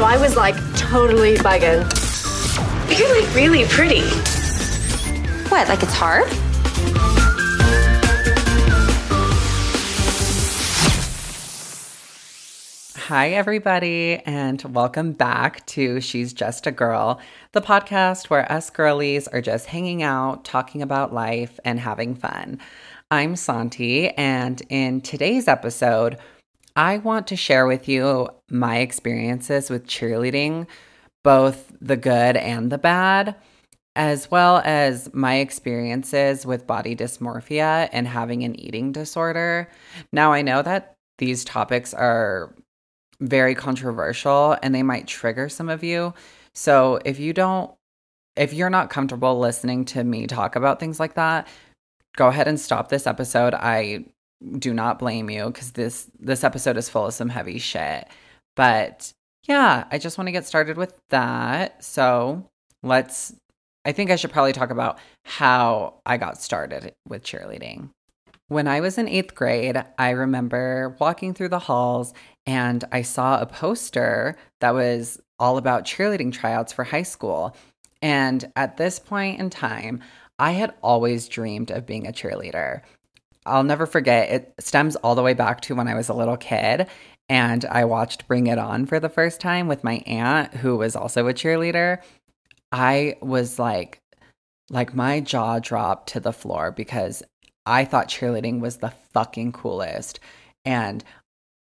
So I was like totally bugging. You're like really pretty. What, like it's hard? Hi, everybody, and welcome back to She's Just a Girl, the podcast where us girlies are just hanging out, talking about life, and having fun. I'm Santi, and in today's episode, I want to share with you my experiences with cheerleading, both the good and the bad, as well as my experiences with body dysmorphia and having an eating disorder. Now, I know that these topics are very controversial and they might trigger some of you. So if you don't, if you're not comfortable listening to me talk about things like that, go ahead and stop this episode. I do not blame you because this this episode is full of some heavy shit. But yeah, I just want to get started with that. So let's I think I should probably talk about how I got started with cheerleading. When I was in eighth grade, I remember walking through the halls and I saw a poster that was all about cheerleading tryouts for high school. And at this point in time, I had always dreamed of being a cheerleader. I'll never forget, it stems all the way back to when I was a little kid and I watched Bring It On for the first time with my aunt, who was also a cheerleader. I was like, like my jaw dropped to the floor because I thought cheerleading was the fucking coolest. And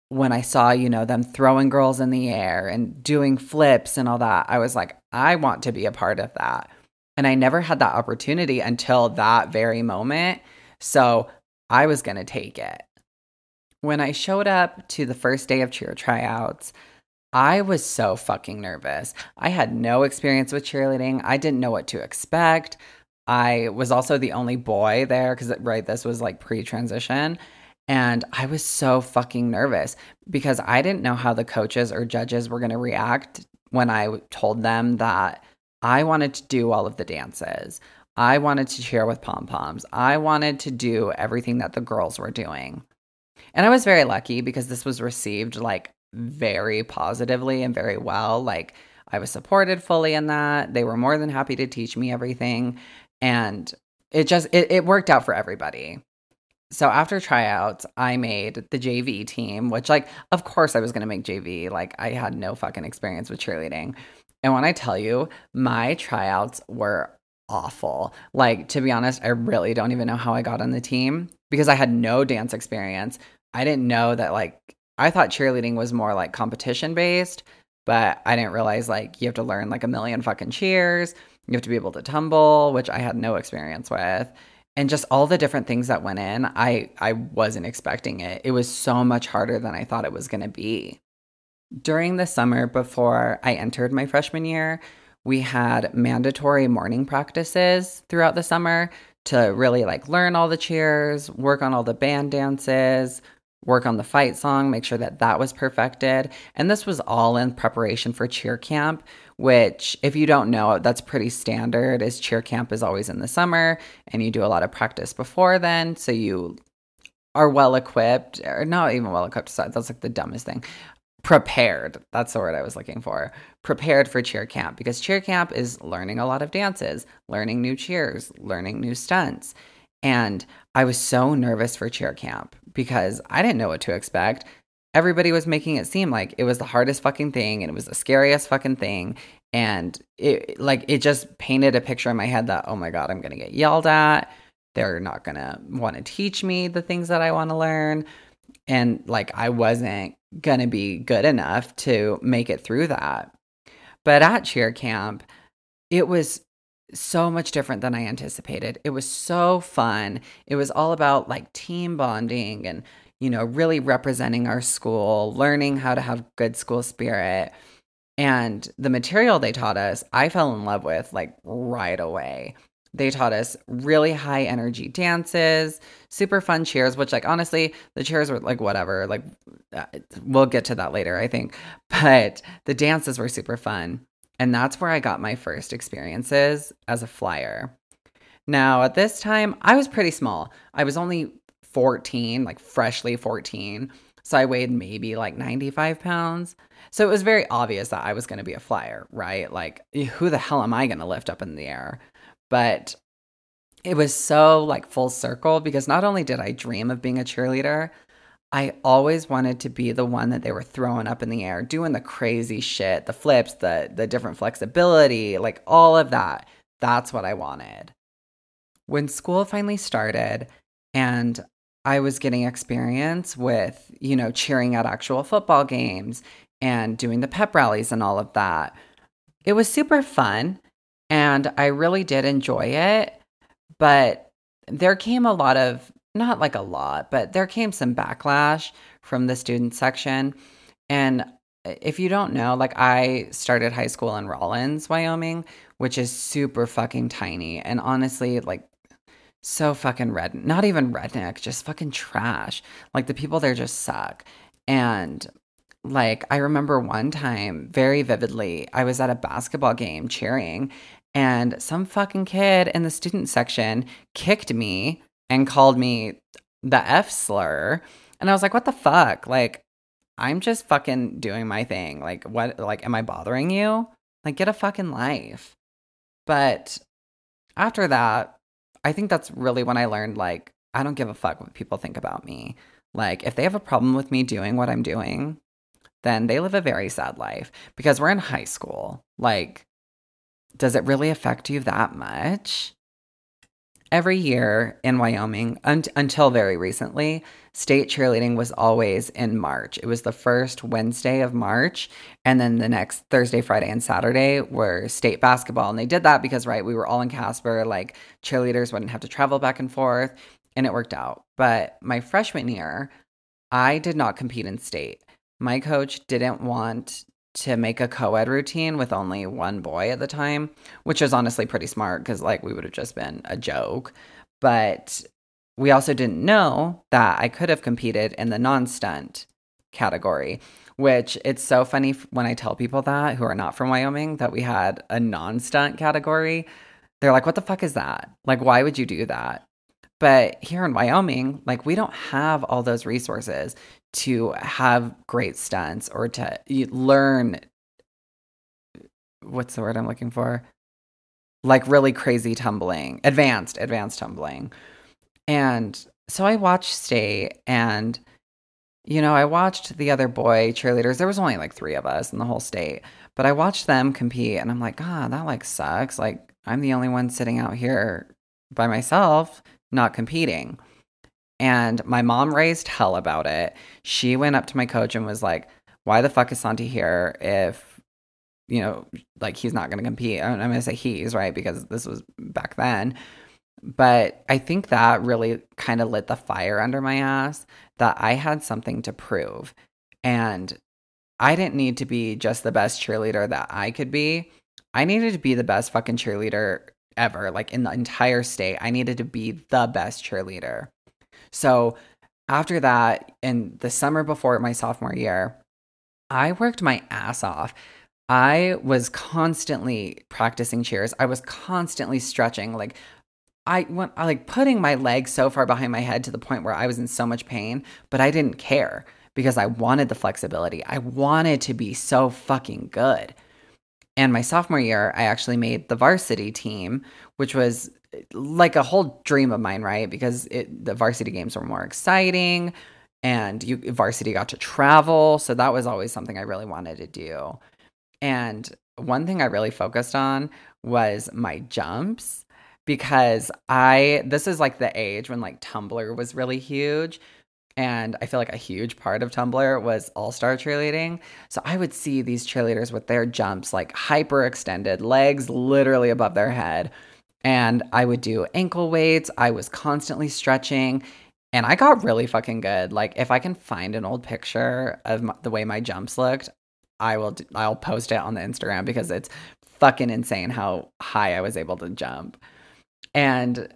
when I saw, you know, them throwing girls in the air and doing flips and all that, I was like, I want to be a part of that. And I never had that opportunity until that very moment. So I was going to take it. When I showed up to the first day of cheer tryouts, I was so fucking nervous. I had no experience with cheerleading. I didn't know what to expect. I was also the only boy there because, right, this was like pre transition. And I was so fucking nervous because I didn't know how the coaches or judges were going to react when I told them that I wanted to do all of the dances. I wanted to cheer with pom poms. I wanted to do everything that the girls were doing. And I was very lucky because this was received like very positively and very well. Like I was supported fully in that. They were more than happy to teach me everything and it just it, it worked out for everybody so after tryouts i made the jv team which like of course i was going to make jv like i had no fucking experience with cheerleading and when i tell you my tryouts were awful like to be honest i really don't even know how i got on the team because i had no dance experience i didn't know that like i thought cheerleading was more like competition based but i didn't realize like you have to learn like a million fucking cheers you have to be able to tumble, which I had no experience with. And just all the different things that went in, I I wasn't expecting it. It was so much harder than I thought it was going to be. During the summer before I entered my freshman year, we had mandatory morning practices throughout the summer to really like learn all the cheers, work on all the band dances, work on the fight song, make sure that that was perfected. And this was all in preparation for cheer camp, which if you don't know, that's pretty standard is cheer camp is always in the summer and you do a lot of practice before then. So you are well equipped or not even well equipped. That's like the dumbest thing. Prepared. That's the word I was looking for. Prepared for cheer camp because cheer camp is learning a lot of dances, learning new cheers, learning new stunts. And I was so nervous for cheer camp because I didn't know what to expect everybody was making it seem like it was the hardest fucking thing and it was the scariest fucking thing and it like it just painted a picture in my head that oh my god i'm to get yelled at they're not want to teach me the things that i want to learn and like i wasn't going to be good enough to make it through that but at cheer camp it was so much different than I anticipated. It was so fun. It was all about like team bonding and you know, really representing our school, learning how to have good school spirit. And the material they taught us, I fell in love with like right away. They taught us really high energy dances, super fun cheers, which, like, honestly, the cheers were like whatever. Like, uh, we'll get to that later, I think. But the dances were super fun. And that's where I got my first experiences as a flyer. Now, at this time, I was pretty small. I was only 14, like freshly 14. So I weighed maybe like 95 pounds. So it was very obvious that I was going to be a flyer, right? Like, who the hell am I going to lift up in the air? But it was so like full circle because not only did I dream of being a cheerleader, I always wanted to be the one that they were throwing up in the air, doing the crazy shit, the flips, the the different flexibility, like all of that. That's what I wanted. When school finally started and I was getting experience with, you know, cheering at actual football games and doing the pep rallies and all of that. It was super fun and I really did enjoy it. But there came a lot of, not like a lot, but there came some backlash from the student section. And if you don't know, like I started high school in Rawlins, Wyoming, which is super fucking tiny. And honestly, like so fucking red not even redneck just fucking trash like the people there just suck and like i remember one time very vividly i was at a basketball game cheering and some fucking kid in the student section kicked me and called me the f slur. And i was like what the fuck? Like i'm just fucking doing my thing. Like what like am i bothering you? Like get a fucking life. But after that I think that's really when I learned like I don't give a fuck what people think about me. Like if they have a problem with me doing what I'm doing, then they live a very sad life because we're in high school. Like does it really affect you that much? Every year in Wyoming, un- until very recently, state cheerleading was always in March. It was the first Wednesday of March. And then the next Thursday, Friday, and Saturday were state basketball. And they did that because, right, we were all in Casper. Like cheerleaders wouldn't have to travel back and forth. And it worked out. But my freshman year, I did not compete in state. My coach didn't want to make a co-ed routine with only one boy at the time, which is honestly pretty smart because like we would have just been a joke. But we also didn't know that I could have competed in the non-stunt category, which it's so funny when I tell people that who are not from Wyoming that we had a non-stunt category. They're like, "What the fuck is that? Like why would you do that?" But here in Wyoming, like we don't have all those resources to have great stunts or to learn what's the word I'm looking for? Like really crazy tumbling, advanced, advanced tumbling. And so I watched State and you know, I watched the other boy cheerleaders. There was only like 3 of us in the whole state, but I watched them compete and I'm like, "God, that like sucks. Like I'm the only one sitting out here by myself not competing." And my mom raised hell about it. She went up to my coach and was like, Why the fuck is Santi here if, you know, like he's not going to compete? I'm going to say he's, right? Because this was back then. But I think that really kind of lit the fire under my ass that I had something to prove. And I didn't need to be just the best cheerleader that I could be. I needed to be the best fucking cheerleader ever, like in the entire state. I needed to be the best cheerleader. So after that, in the summer before my sophomore year, I worked my ass off. I was constantly practicing cheers. I was constantly stretching. Like I went I like putting my legs so far behind my head to the point where I was in so much pain, but I didn't care because I wanted the flexibility. I wanted to be so fucking good. And my sophomore year, I actually made the varsity team, which was like a whole dream of mine, right? Because it, the varsity games were more exciting and you varsity got to travel. So that was always something I really wanted to do. And one thing I really focused on was my jumps because I this is like the age when like Tumblr was really huge. And I feel like a huge part of Tumblr was all star cheerleading. So I would see these cheerleaders with their jumps like hyper extended, legs literally above their head and I would do ankle weights. I was constantly stretching and I got really fucking good. Like if I can find an old picture of my, the way my jumps looked, I will I'll post it on the Instagram because it's fucking insane how high I was able to jump. And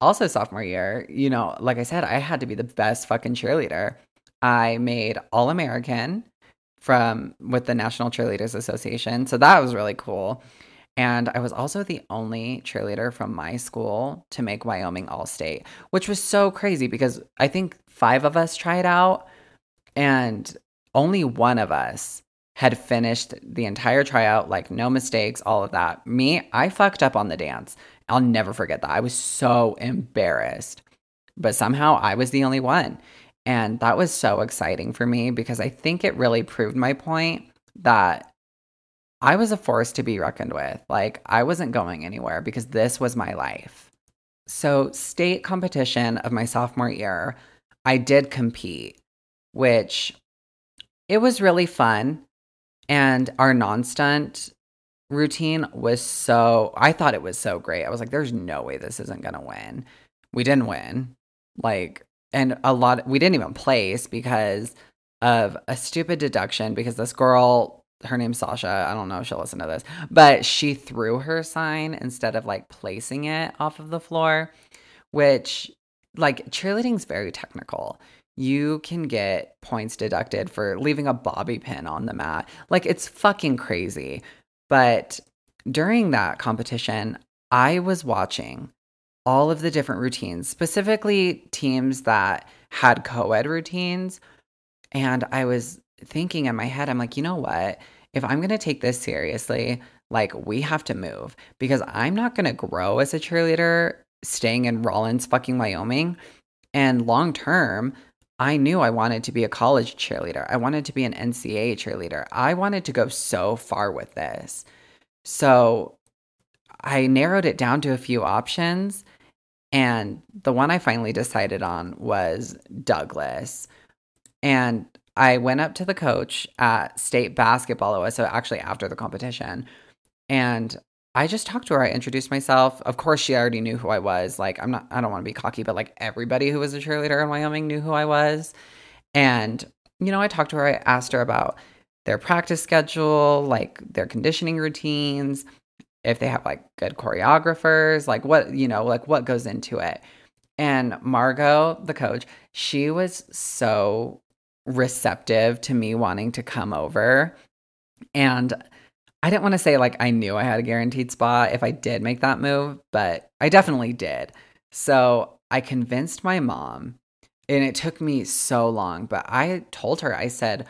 also sophomore year, you know, like I said, I had to be the best fucking cheerleader. I made All American from with the National Cheerleaders Association. So that was really cool. And I was also the only cheerleader from my school to make Wyoming All State, which was so crazy because I think five of us tried out And only one of us had finished the entire tryout, like no mistakes, all of that. Me, I fucked up on the dance. I'll never forget that. I was so embarrassed, but somehow I was the only one. And that was so exciting for me because I think it really proved my point that I was a force to be reckoned with. Like, I wasn't going anywhere because this was my life. So, state competition of my sophomore year, I did compete, which it was really fun. And our non stunt routine was so, I thought it was so great. I was like, there's no way this isn't going to win. We didn't win. Like, and a lot, we didn't even place because of a stupid deduction because this girl, her name's Sasha. I don't know if she'll listen to this, but she threw her sign instead of like placing it off of the floor, which like cheerleading's very technical you can get points deducted for leaving a bobby pin on the mat. Like it's fucking crazy. But during that competition, I was watching all of the different routines, specifically teams that had co ed routines. And I was thinking in my head, I'm like, you know what? If I'm going to take this seriously, like we have to move because I'm not going to grow as a cheerleader staying in Rawlins, fucking Wyoming. And long term, I knew I wanted to be a college cheerleader. I wanted to be an NCAA cheerleader. I wanted to go so far with this. So I narrowed it down to a few options. And the one I finally decided on was Douglas. And I went up to the coach at state basketball. Was so actually after the competition. And I just talked to her. I introduced myself. Of course, she already knew who I was. Like, I'm not, I don't want to be cocky, but like everybody who was a cheerleader in Wyoming knew who I was. And, you know, I talked to her. I asked her about their practice schedule, like their conditioning routines, if they have like good choreographers, like what, you know, like what goes into it. And Margot, the coach, she was so receptive to me wanting to come over. And I didn't want to say like I knew I had a guaranteed spot if I did make that move, but I definitely did. So I convinced my mom, and it took me so long, but I told her, I said,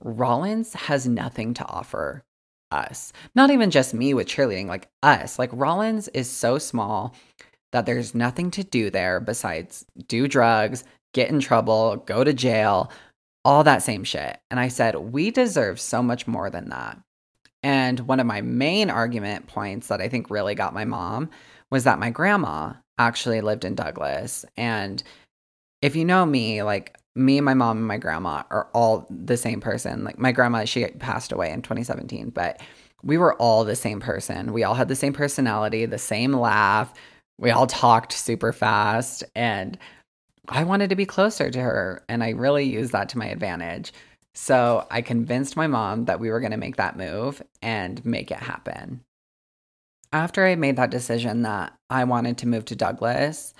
Rawlins has nothing to offer us. Not even just me with cheerleading, like us. Like Rawlins is so small that there's nothing to do there besides do drugs, get in trouble, go to jail, all that same shit. And I said, we deserve so much more than that. And one of my main argument points that I think really got my mom was that my grandma actually lived in Douglas. And if you know me, like me and my mom and my grandma are all the same person. Like my grandma, she passed away in 2017, but we were all the same person. We all had the same personality, the same laugh. We all talked super fast. And I wanted to be closer to her. And I really used that to my advantage. So I convinced my mom that we were going to make that move and make it happen. After I made that decision that I wanted to move to Douglas,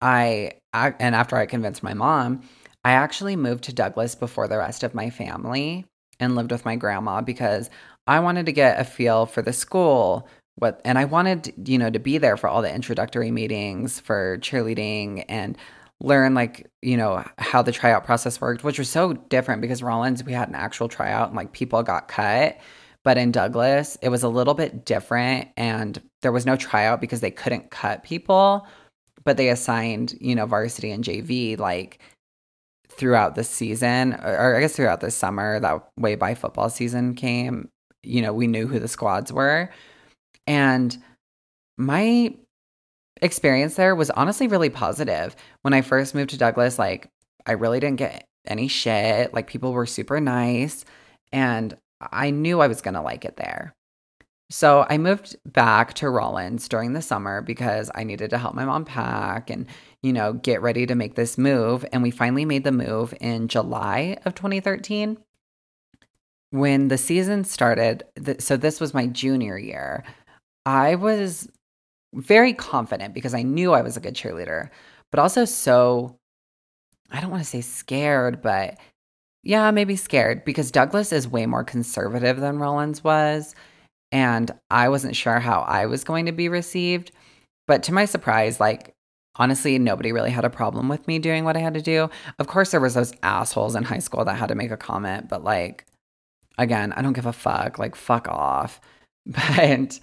I, and after I convinced my mom, I actually moved to Douglas before the rest of my family and lived with my grandma because I wanted to get a feel for the school, what and I wanted, you know, to be there for all the introductory meetings for cheerleading and learn like you know how the tryout process worked which was so different because rawlins we had an actual tryout and like people got cut. But in douglas it was a little bit different and there was no tryout because they couldn't cut people but they assigned you know varsity and jv like throughout the season or i guess throughout the summer that way by football season came you know we knew who the squads were. And my experience there was honestly really positive. When I first moved to Douglas, like I really didn't get any shit. Like people were super nice and I knew I was going to like it there. So I moved back to Rawlins during the summer because I needed to help my mom pack and, you know, get ready to make this move. And we finally made the move in July of 2013. When the season started, so this was my junior year, I was very confident because I knew I was a good cheerleader, but also so, I don't want to say scared, but yeah, maybe scared because Douglas is way more conservative than Rawlins was. And I wasn't sure how I was going to be received. But to my surprise, like honestly, nobody really had a problem with me doing what I had to do. Of course, there was those assholes in high school that had to make a comment, but like, again, I don't give a fuck. Like, fuck off. But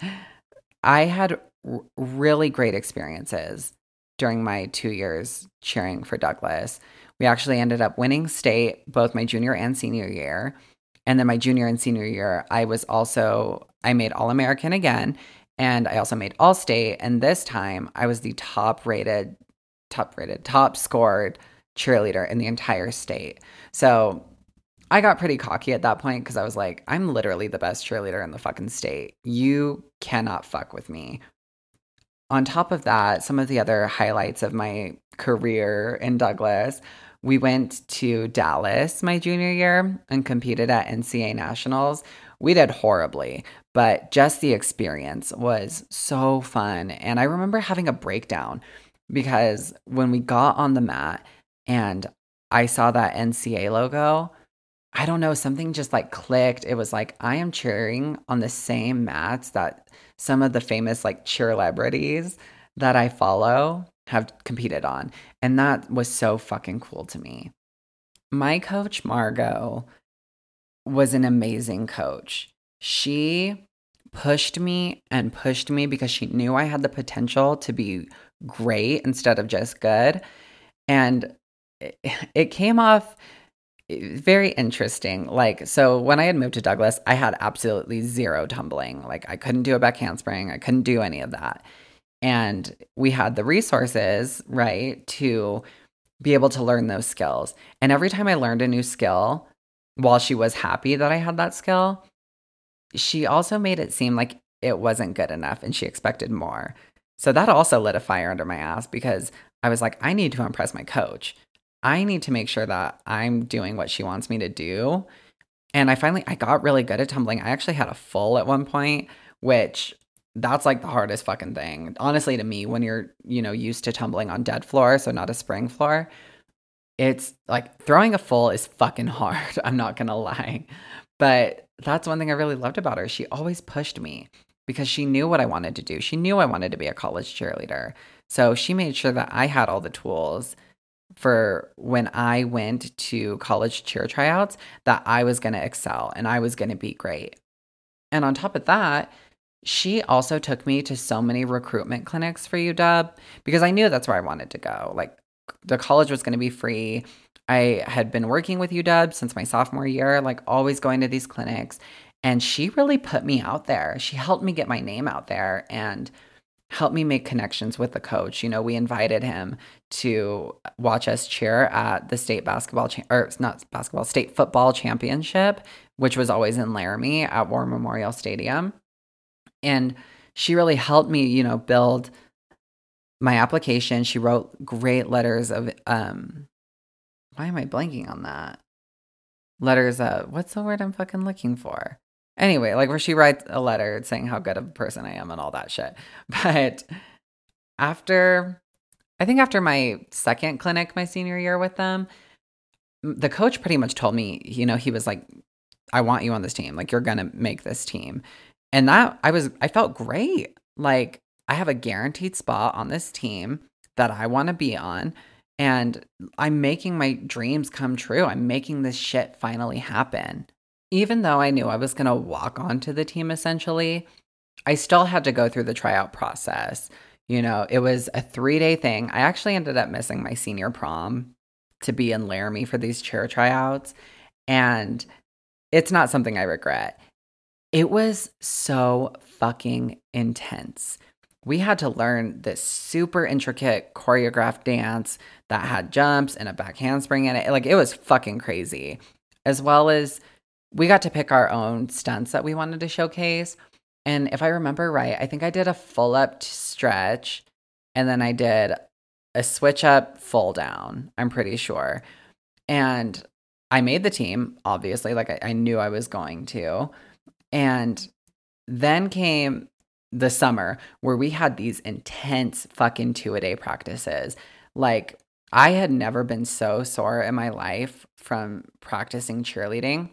I had r- really great experiences during my two years cheering for Douglas. We actually ended up winning state both my junior and senior year. And then my junior and senior year, I was also, I made All American again. And I also made All State. And this time I was the top rated, top rated, top scored cheerleader in the entire state. So I got pretty cocky at that point because I was like, I'm literally the best cheerleader in the fucking state. You cannot fuck with me. On top of that, some of the other highlights of my career in Douglas, we went to Dallas my junior year and competed at NCA Nationals. We did horribly, but just the experience was so fun. And I remember having a breakdown because when we got on the mat and I saw that NCA logo, I don't know, something just like clicked. It was like, I am cheering on the same mats that some of the famous like cheer celebrities that I follow have competed on. And that was so fucking cool to me. My coach, Margot, was an amazing coach. She pushed me and pushed me because she knew I had the potential to be great instead of just good. And it, came off very interesting. Like, so when I had moved to Douglas, I had absolutely zero tumbling. Like, I couldn't do a back handspring, I couldn't do any of that. And we had the resources, right, to be able to learn those skills. And every time I learned a new skill, while she was happy that I had that skill, she also made it seem like it wasn't good enough and she expected more. So that also lit a fire under my ass because I was like, I need to impress my coach. I need to make sure that I'm doing what she wants me to do. And I finally I got really good at tumbling. I actually had a full at one point, which that's like the hardest fucking thing. Honestly to me when you're, you know, used to tumbling on dead floor, so not a spring floor, it's like throwing a full is fucking hard. I'm not going to lie. But that's one thing I really loved about her. She always pushed me because she knew what I wanted to do. She knew I wanted to be a college cheerleader. So she made sure that I had all the tools for when I went to college cheer tryouts that I was going to excel and I was going to be great. And on top of that, she also took me to so many recruitment clinics for UW because I knew that's where I wanted to go. Like the college was going to be free. I had been working with UW since my sophomore year, like always going to these clinics. And she really put me out there. She helped me get my name out there and helped me make connections with the coach. You know, we invited him to watch us cheer at the state basketball, cha- or not basketball, state football championship, which was always in Laramie at War Memorial Stadium. And she really helped me, you know, build my application. She wrote great letters of, um, why am I blanking on that? Letters of, what's the word I'm fucking looking for? Anyway, like where she writes a letter saying how good of a person I am and all that shit. But after, I think after my second clinic, my senior year with them, the coach pretty much told me, you know, he was like, I want you on this team. Like, you're going to make this team. And that I was, I felt great. Like, I have a guaranteed spot on this team that I want to be on. And I'm making my dreams come true. I'm making this shit finally happen even though I knew I was going to walk onto the team essentially, I still had to go through the tryout process. You know, it was a three day thing. I actually ended up missing my senior prom to be in Laramie for these chair tryouts. And it's not something I regret. It was so fucking intense. We had to learn this super intricate choreographed dance that had jumps and a back handspring in it. Like it was fucking crazy, as well as we got to pick our own stunts that we wanted to showcase. And if I remember right, I think I did a full up stretch and then I did a switch up full down, I'm pretty sure. And I made the team, obviously, like I, I knew I was going to. And then came the summer where we had these intense fucking two a day practices. Like, I had never been so sore in my life from practicing cheerleading.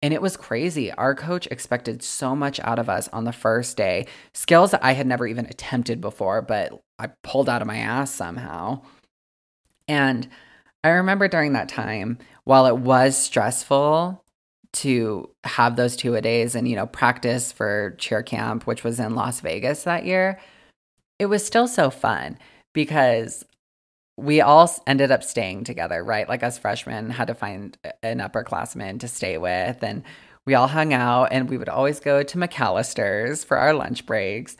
And it was crazy. Our coach expected so much out of us on the first day, skills that I had never even attempted before, but I pulled out of my ass somehow. And I remember during that time, while it was stressful to have those two a days and, you know, practice for cheer camp, which was in Las Vegas that year, it was still so fun because we all ended up staying together, right? Like us freshmen had to find an upperclassman to stay with. And we all hung out and we would always go to McAlister's for our lunch breaks.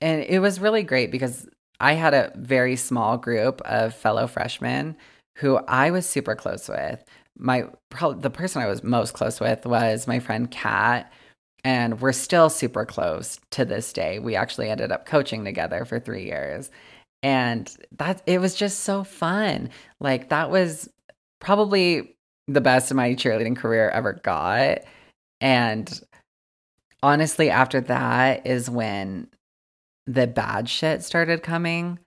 And it was really great because I had a very small group of fellow freshmen who I was super close with. My probably the person I was most close with was my friend Kat, and we're still super close to this day. We actually ended up coaching together for 3 years. And that it was just so fun. Like that was probably the best of my cheerleading career ever got. And honestly, after that is when the bad shit started coming.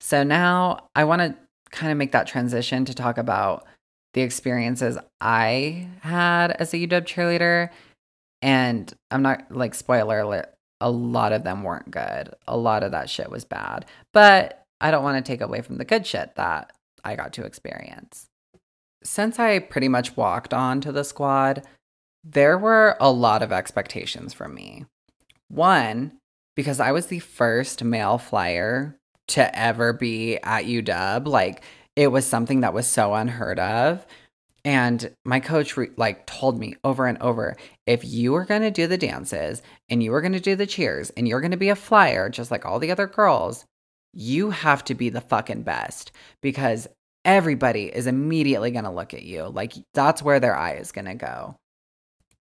So now I want to kind of make that transition to talk about the experiences I had as a UW cheerleader. And I'm not like spoiler alert, a lot of them weren't good. A lot of that shit was bad. But I don't want to take away from the good shit that I got to experience. Since I pretty much walked on to the squad, there were a lot of expectations from me. One, because I was the first male flyer to ever be at UW. Like it was something that was so unheard of. And my coach re- like told me over and over, if you are going to do the dances and you are going to do the cheers and you're going to be a flyer just like all the other girls, you have to be the fucking best because everybody is immediately going to look at you. Like that's where their eye is going to go.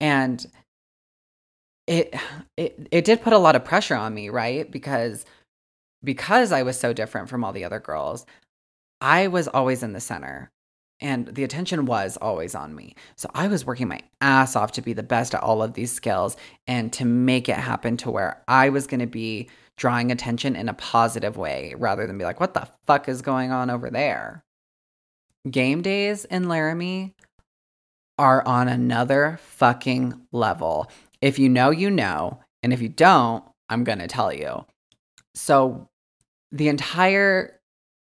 And it it it did put a lot of pressure on me, right? Because because I was so different from all the other girls, I was always in the center and the attention was always on me. So I was working my ass off to be the best at all of these skills and to make it happen to where I was going to be drawing attention in a positive way rather than be like, what the fuck is going on over there? Game days in Laramie are on another fucking level. If you know, you know. And if you don't, I'm going to tell you. So the entire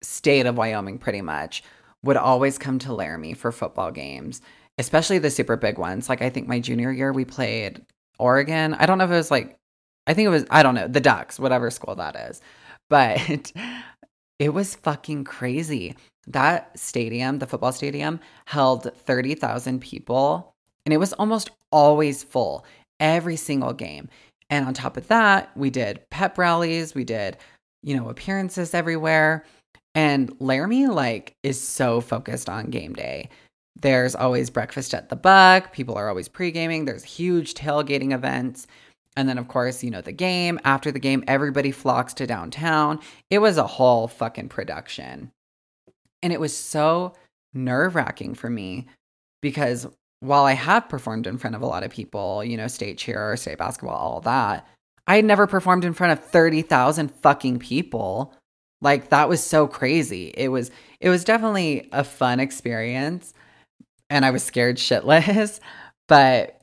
state of Wyoming, pretty much, would always come to Laramie for football games, especially the super big ones. Like, I think my junior year, we played Oregon. I don't know if it was like, I think it was, I don't know, the Ducks, whatever school that is. But it was fucking crazy. That stadium, the football stadium, held 30,000 people and it was almost always full every single game. And on top of that, we did pep rallies, we did, you know, appearances everywhere. And Laramie like is so focused on game day. There's always breakfast at the Buck. People are always pre-gaming. There's huge tailgating events. And then, of course, you know, the game. After the game, everybody flocks to downtown. It was a whole fucking production. And it was so nerve wracking for me because while I have performed in front of a lot of people, you know, state cheer, state basketball, all that, I had never performed in front of 30,000 fucking people. Like that was so crazy. It was it was definitely a fun experience and I was scared shitless, but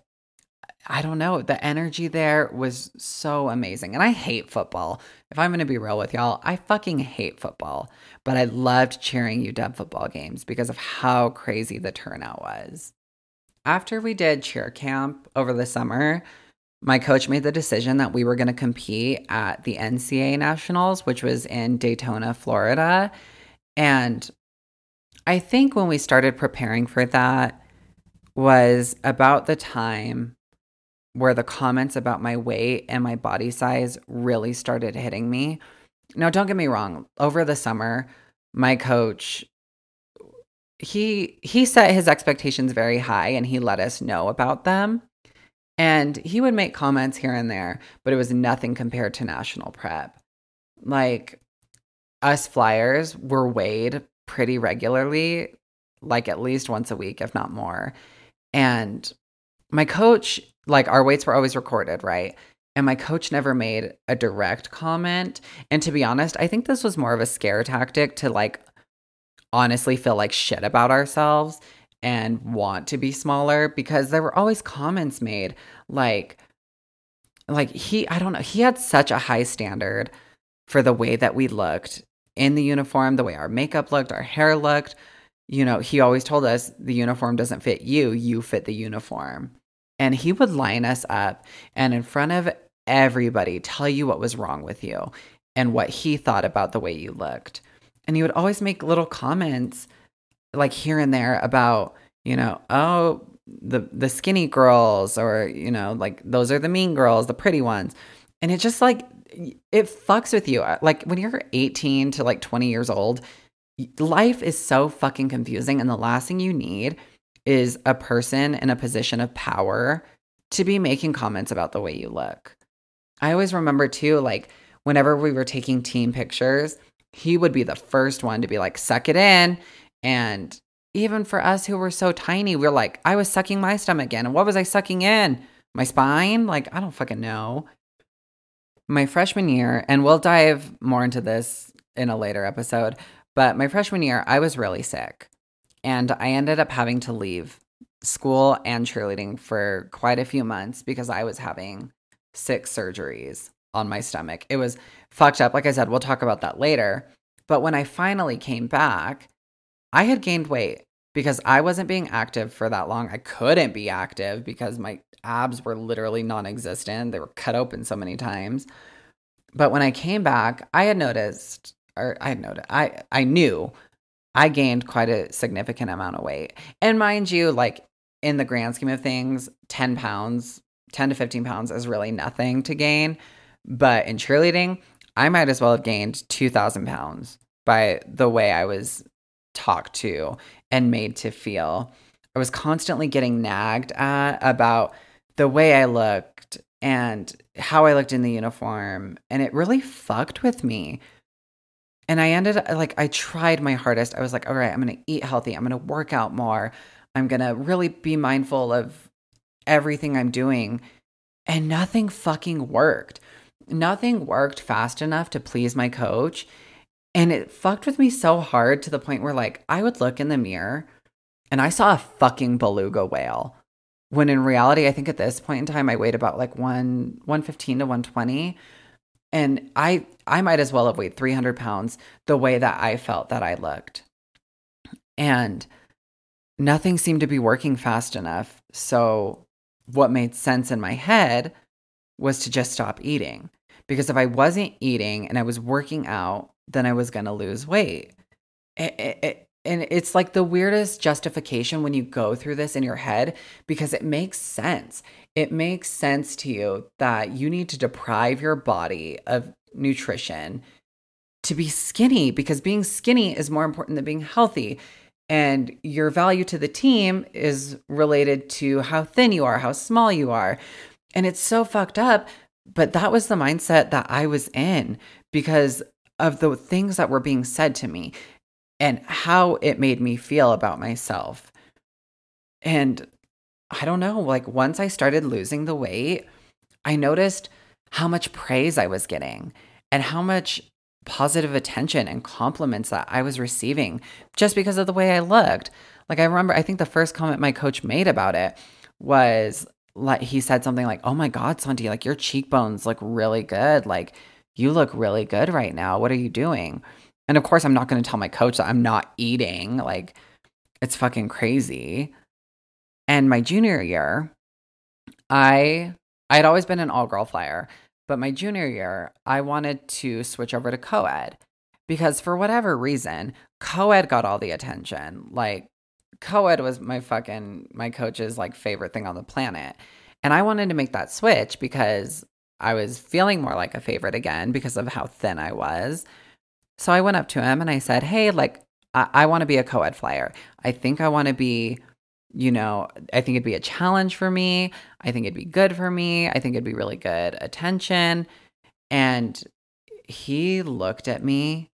I don't know, the energy there was so amazing. And I hate football. If I'm going to be real with y'all, I fucking hate football, but I loved cheering UW football games because of how crazy the turnout was. After we did cheer camp over the summer, my coach made the decision that we were going to compete at the NCAA Nationals, which was in Daytona, Florida. And I think when we started preparing for that was about the time where the comments about my weight and my body size really started hitting me. Now, don't get me wrong, over the summer, my coach he he set his expectations very high and he let us know about them. And he would make comments here and there, but it was nothing compared to national prep. Like us flyers were weighed pretty regularly, like at least once a week, if not more. And my coach, like our weights were always recorded, right? And my coach never made a direct comment. And to be honest, I think this was more of a scare tactic to like honestly feel like shit about ourselves and want to be smaller because there were always comments made like like he I don't know, he had such a high standard for the way that we looked in the uniform, the way our makeup looked, our hair looked. You know, he always told us the uniform doesn't fit you, you fit the uniform. And he would line us up and in front of everybody tell you what was wrong with you and what he thought about the way you looked. And he would always make little comments like here and there about, you know, oh, the the skinny girls or, you know, like those are the mean girls, the pretty ones. And it just like it fucks with you. Uh, like when you're 18 to like 20 years old, life is so fucking confusing and the last thing you need is a person in a position of power to be making comments about the way you look. I always remember too like whenever we were taking team pictures, he would be the first one to be like, suck it in. And even for us who were so tiny, we are like, I was sucking my stomach in. And what was I sucking in? My spine? Like, I don't fucking know. My freshman year, and we'll dive more into this in a later episode, but my freshman year, I was really sick. And I ended up having to leave school and cheerleading for quite a few months because I was having six surgeries on my stomach. It was fucked up. Like I said, we'll talk about that later. But when I finally came back, I had gained weight because I wasn't being active for that long. I couldn't be active because my abs were literally non existent. They were cut open so many times. But when I came back, I had noticed, or I had noticed, I, I knew I gained quite a significant amount of weight. And mind you, like in the grand scheme of things, 10 pounds, 10 to 15 pounds is really nothing to gain. But in cheerleading, I might as well have gained 2,000 pounds by the way I was talked to and made to feel. I was constantly getting nagged at about the way I looked and how I looked in the uniform. And it really fucked with me. And I ended like, I tried my hardest. I was like, all right, I'm going to eat healthy. I'm going to work out more. I'm going to really be mindful of everything I'm doing. And nothing fucking worked nothing worked fast enough to please my coach. And it fucked with me so hard to the point where, like, I would look in the mirror and I saw a fucking beluga whale. When in reality, I think at this point in time, I weighed about like one 115 to 120. And I I might as well have weighed 300 pounds the way that I felt that I looked. And nothing seemed to be working fast enough. So what made sense in my head was to just stop eating. Because if I wasn't eating and I was working out, then I was going to lose weight. It, it, it, and it's like the weirdest justification when you go through this in your head because it makes sense. It makes sense to you that you need to deprive your body of nutrition to be skinny because being skinny is more important than being healthy. And your value to the team is related to how thin you are, how small you are. And it's so fucked up. But that was the mindset that I was in because of the things that were being said to me and how it made me feel about myself. And I don't know, like once I started losing the weight, I noticed how much praise I was getting and how much positive attention and compliments that I was receiving just because of the way I looked. Like I remember I think the first comment my coach made about it was like he said something like, "Oh my god, Santi, like your cheekbones look really good. Like you look really good right now. What are you doing?" And of course, I'm not going to tell my coach that I'm not eating. Like it's fucking crazy. And my junior year, I I had always been an all-girl flyer, but my junior year, I wanted to switch over to co-ed because for whatever reason, co-ed got all the attention. Like co-ed was my fucking my coach's like favorite thing on the planet. And I wanted to make that switch because I was feeling more like a favorite again because of how thin I was. So I went up to him and I said, Hey, like, I, I want to be a co ed flyer. I think I want to be, you know, I think it'd be a challenge for me. I think it'd be good for me. I think it'd be really good attention. And he looked at me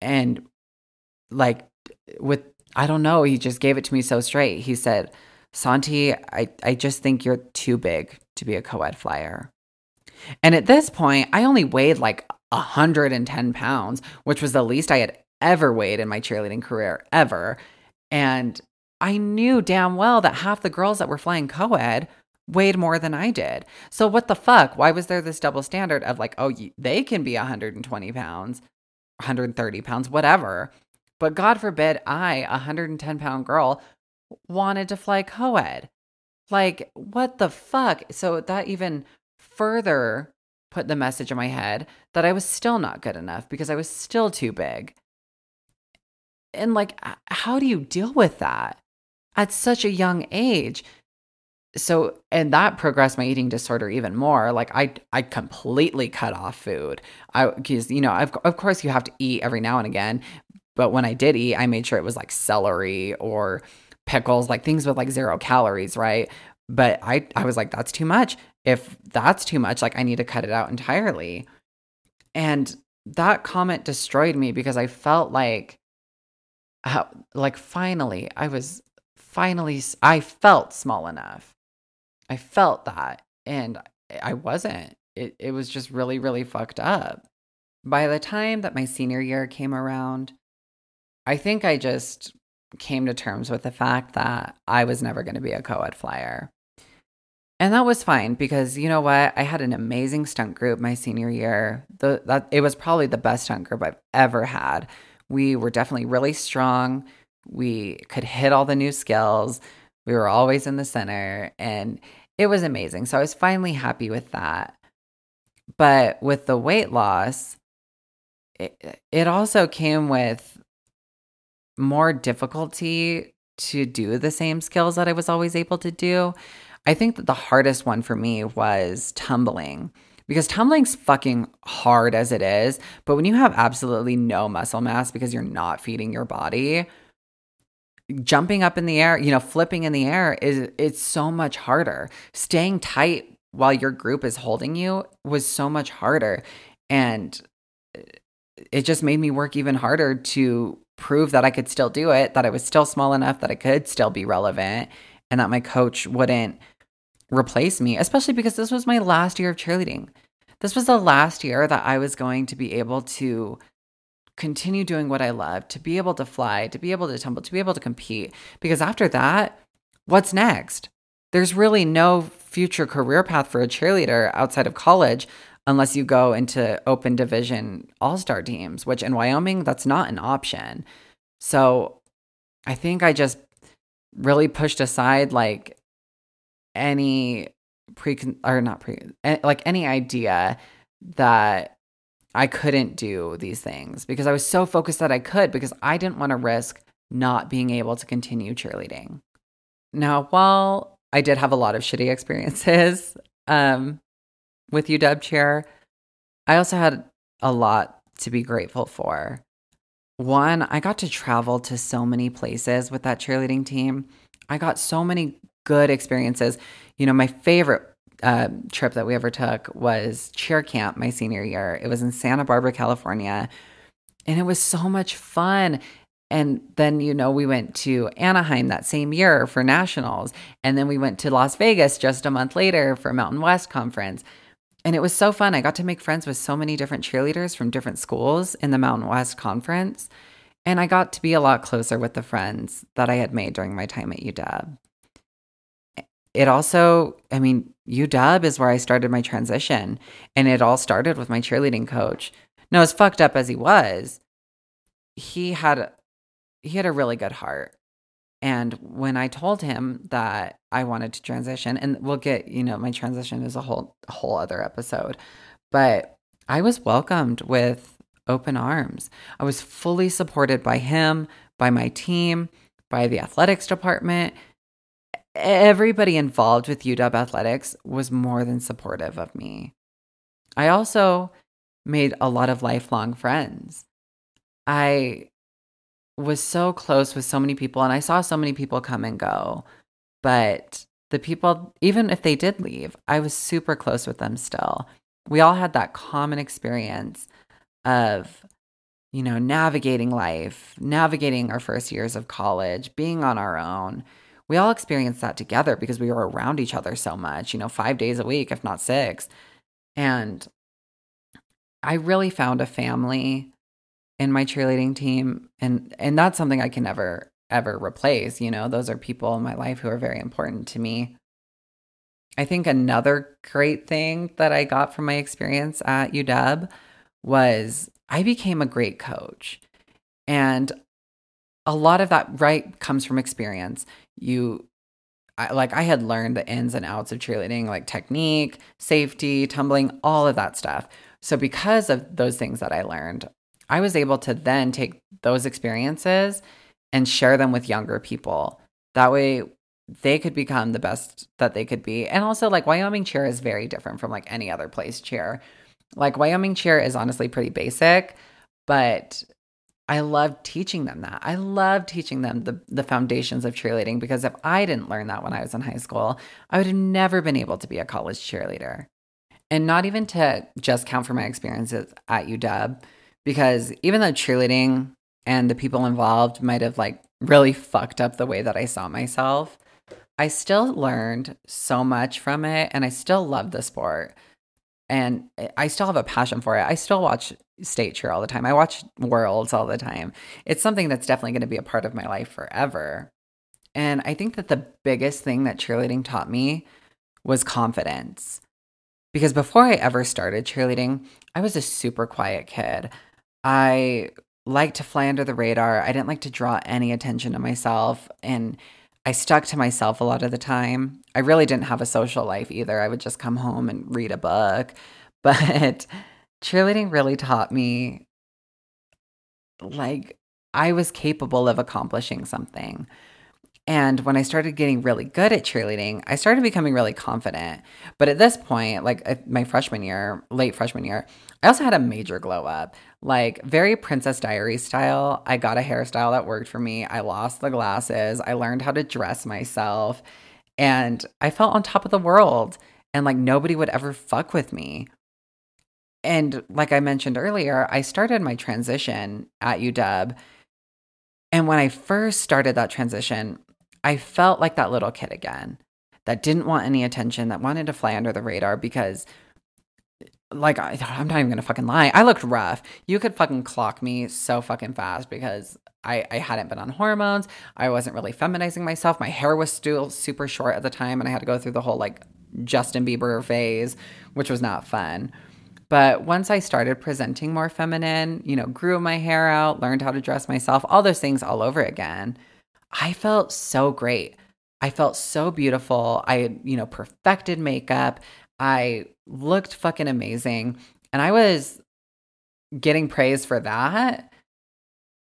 and, like, with I don't know. He just gave it to me so straight. He said, Santi, I, I just think you're too big to be a co ed flyer. And at this point, I only weighed like 110 pounds, which was the least I had ever weighed in my cheerleading career, ever. And I knew damn well that half the girls that were flying co ed weighed more than I did. So what the fuck? Why was there this double standard of like, oh, they can be 120 pounds, 130 pounds, whatever. But God forbid I, a 110 pound girl, wanted to fly co ed. Like, what the fuck? So that even further put the message in my head that I was still not good enough because I was still too big. And like, how do you deal with that at such a young age? So, and that progressed my eating disorder even more. Like, I, I completely cut off food. I, because, you know, I've, of course, you have to eat every now and again. But when I did eat, I made sure it was like celery or pickles, like things with like zero calories, right? But I, I was like, that's too much. If that's too much, like I need to cut it out entirely. And that comment destroyed me because I felt like, how, like finally, I was finally, I felt small enough. I felt that. And I wasn't. It, it was just really, really fucked up. By the time that my senior year came around, I think I just came to terms with the fact that I was never going to be a co ed flyer. And that was fine because you know what? I had an amazing stunt group my senior year. The that it was probably the best stunt group I've ever had. We were definitely really strong. We could hit all the new skills. We were always in the center and it was amazing. So I was finally happy with that. But with the weight loss, it, it also came with more difficulty to do the same skills that I was always able to do. I think that the hardest one for me was tumbling because tumbling's fucking hard as it is. But when you have absolutely no muscle mass because you're not feeding your body, jumping up in the air, you know, flipping in the air is it's so much harder. Staying tight while your group is holding you was so much harder. And uh, it just made me work even harder to prove that I could still do it, that I was still small enough that I could still be relevant, and that my coach wouldn't replace me, especially because this was my last year of cheerleading. This was the last year that I was going to be able to continue doing what I love, to be able to fly, to be able to tumble, to be able to compete. Because after that, what's next? There's really no future career path for a cheerleader outside of college unless you go into open division all star teams, which in Wyoming, that's not an option. So I think I just really pushed aside like any pre or not pre like any idea that I couldn't do these things because I was so focused that I could because I didn't want to risk not being able to continue cheerleading. Now, while I did have a lot of shitty experiences um, with UW cheer, I also had a lot to be grateful for. One, I got to travel to so many places with that cheerleading team. I got so many good experiences. You know, my favorite uh, trip that we ever took was cheer camp my senior year. It was in Santa Barbara, California. And it was so much fun. And then, you know, we went to Anaheim that same year for nationals. And then we went to Las Vegas just a month later for Mountain West Conference. And it was so fun. I got to make friends with so many different cheerleaders from different schools in the Mountain West Conference. And I got to be a lot closer with the friends that I had made during my time at UW it also, I mean, UW is where I started my transition. And it all started with my cheerleading coach. Now, as fucked up as he was, he had he had a really good heart. And when I told him that I wanted to transition, and we'll get, you know, my transition is a whole whole other episode, but I was welcomed with open arms. I was fully supported by him, by my team, by the athletics department everybody involved with UW athletics was more than supportive of me. I also made a lot of lifelong friends. I was so close with so many people and I saw so many people come and go. But the people, even if they did leave, I was super close with them still. We all had that common experience of, you know, navigating life, navigating our first years of college, being on our own we all experienced that together because we were around each other so much, you know, five days a week, if not six. And I really found a family in my cheerleading team. And and that's something I can never ever replace. You know, those are people in my life who are very important to me. I think another great thing that I got from my experience at UW was I became a great coach. And a lot of that right comes from experience. You I, like I had learned the ins and outs of cheerleading, like technique, safety, tumbling, all of that stuff. So because of those things that I learned, I was able to then take those experiences and share them with younger people. That way they could become the best that they could be. And also like Wyoming cheer is very different from like any other place cheer. Like Wyoming cheer is honestly pretty basic, but I love teaching them that. I love teaching them the, the foundations of cheerleading because if I didn't learn that when I was in high school, I would have never been able to be a college cheerleader. And not even to just count for my experiences at UW, because even though cheerleading and the people involved might have like really fucked up the way that I saw myself, I still learned so much from it and I still love the sport and I still have a passion for it. I still watch state cheer all the time. I watch worlds all the time. It's something that's definitely going to be a part of my life forever. And I think that the biggest thing that cheerleading taught me was confidence. Because before I ever started cheerleading, I was a super quiet kid. I liked to fly under the radar. I didn't like to draw any attention to myself. And I stuck to myself a lot of the time. I really didn't have a social life either. I would just come home and read a book. But cheerleading really taught me like I was capable of accomplishing something. And when I started getting really good at cheerleading, I started becoming really confident. But at this point, like my freshman year, late freshman year, I also had a major glow up, like very Princess Diary style. I got a hairstyle that worked for me. I lost the glasses. I learned how to dress myself. And I felt on top of the world. And like nobody would ever fuck with me. And like I mentioned earlier, I started my transition at UW. And when I first started that transition, I felt like that little kid again that didn't want any attention, that wanted to fly under the radar because like I, I'm not even gonna fucking lie. I looked rough. You could fucking clock me so fucking fast because I, I hadn't been on hormones. I wasn't really feminizing myself. My hair was still super short at the time, and I had to go through the whole like Justin Bieber phase, which was not fun. But once I started presenting more feminine, you know, grew my hair out, learned how to dress myself, all those things all over again, I felt so great. I felt so beautiful. I, you know, perfected makeup. I looked fucking amazing. And I was getting praise for that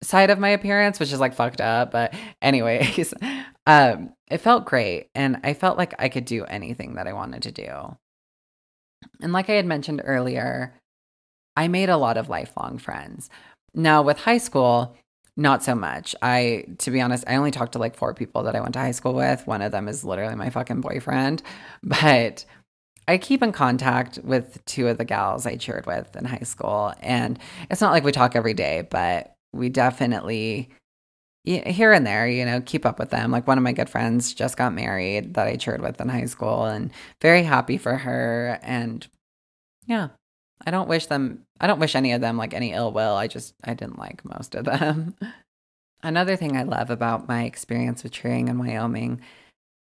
side of my appearance, which is like fucked up. But, anyways, um, it felt great. And I felt like I could do anything that I wanted to do. And like I had mentioned earlier, I made a lot of lifelong friends. Now, with high school, not so much. I, to be honest, I only talked to like four people that I went to high school with. One of them is literally my fucking boyfriend. But I keep in contact with two of the gals I cheered with in high school. And it's not like we talk every day, but we definitely, here and there, you know, keep up with them. Like one of my good friends just got married that I cheered with in high school and very happy for her. And yeah, I don't wish them, I don't wish any of them like any ill will. I just, I didn't like most of them. Another thing I love about my experience with cheering in Wyoming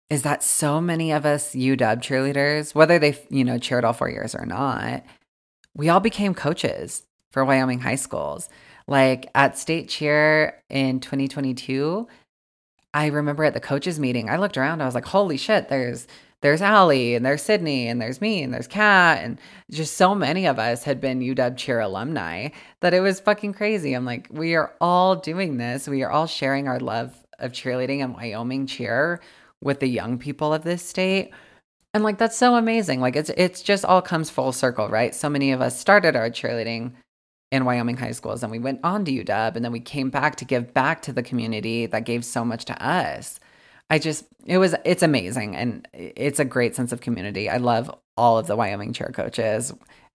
is that so many of us UW cheerleaders, whether they, you know, cheered all four years or not, we all became coaches for Wyoming high schools. Like at state cheer in 2022, I remember at the coaches meeting, I looked around, I was like, holy shit, there's there's Allie and there's Sydney and there's me and there's Kat and just so many of us had been UW cheer alumni that it was fucking crazy. I'm like, we are all doing this. We are all sharing our love of cheerleading and Wyoming cheer with the young people of this state. And like that's so amazing. Like it's it's just all comes full circle, right? So many of us started our cheerleading in Wyoming high schools and we went on to UW and then we came back to give back to the community that gave so much to us. I just it was it's amazing and it's a great sense of community. I love all of the Wyoming cheer coaches.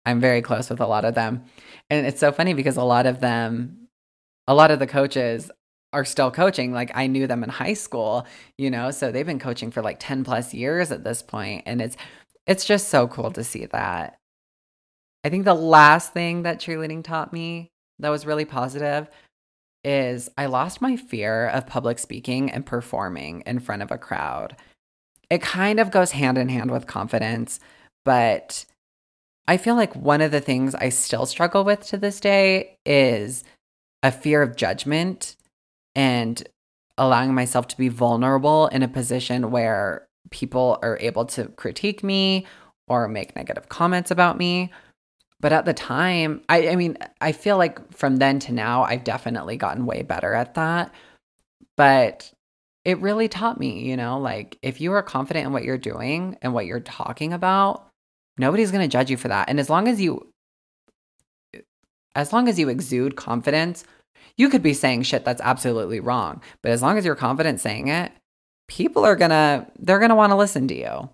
I'm very close with a lot of them. And it's so funny because a lot of them a lot of the coaches are still coaching. Like I knew them in high school, you know, so they've been coaching for like 10 plus years at this point and it's it's just so cool to see that. I think the last thing that cheerleading taught me that was really positive is I lost my fear of public speaking and performing in front of a crowd. It kind of goes hand in hand with confidence, but I feel like one of the things I still struggle with to this day is a fear of judgment and allowing myself to be vulnerable in a position where people are able to critique me or make negative comments about me. But at the time, I, I mean, I feel like from then to now, I've definitely gotten way better at that. But it really taught me, you know, like if you are confident in what you're doing and what you're talking about, nobody's going to judge you for that. And as long as you, as long as you exude confidence, you could be saying shit that's absolutely wrong. But as long as you're confident saying it, people are going to, they're going to want to listen to you.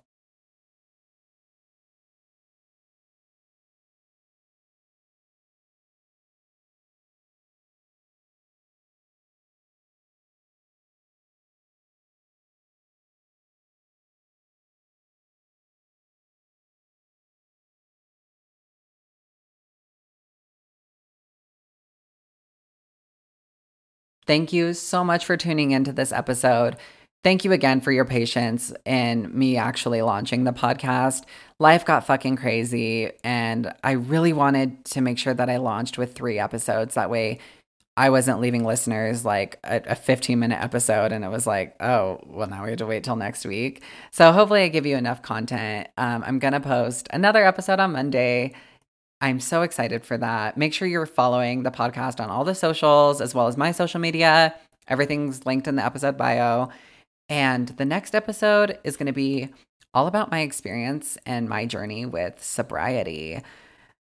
Thank you so much for tuning into this episode. Thank you again for your patience in me actually launching the podcast. Life got fucking crazy, and I really wanted to make sure that I launched with three episodes. That way, I wasn't leaving listeners like a, a 15 minute episode and it was like, oh, well, now we have to wait till next week. So hopefully, I give you enough content. Um, I'm going to post another episode on Monday. I'm so excited for that. Make sure you're following the podcast on all the socials as well as my social media. Everything's linked in the episode bio. And the next episode is going to be all about my experience and my journey with sobriety,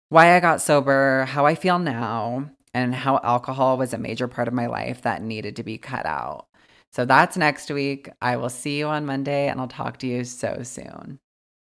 why I got sober, how I feel now, and how alcohol was a major part of my life that needed to be cut out. So that's next week. I will see you on Monday and I'll talk to you so soon.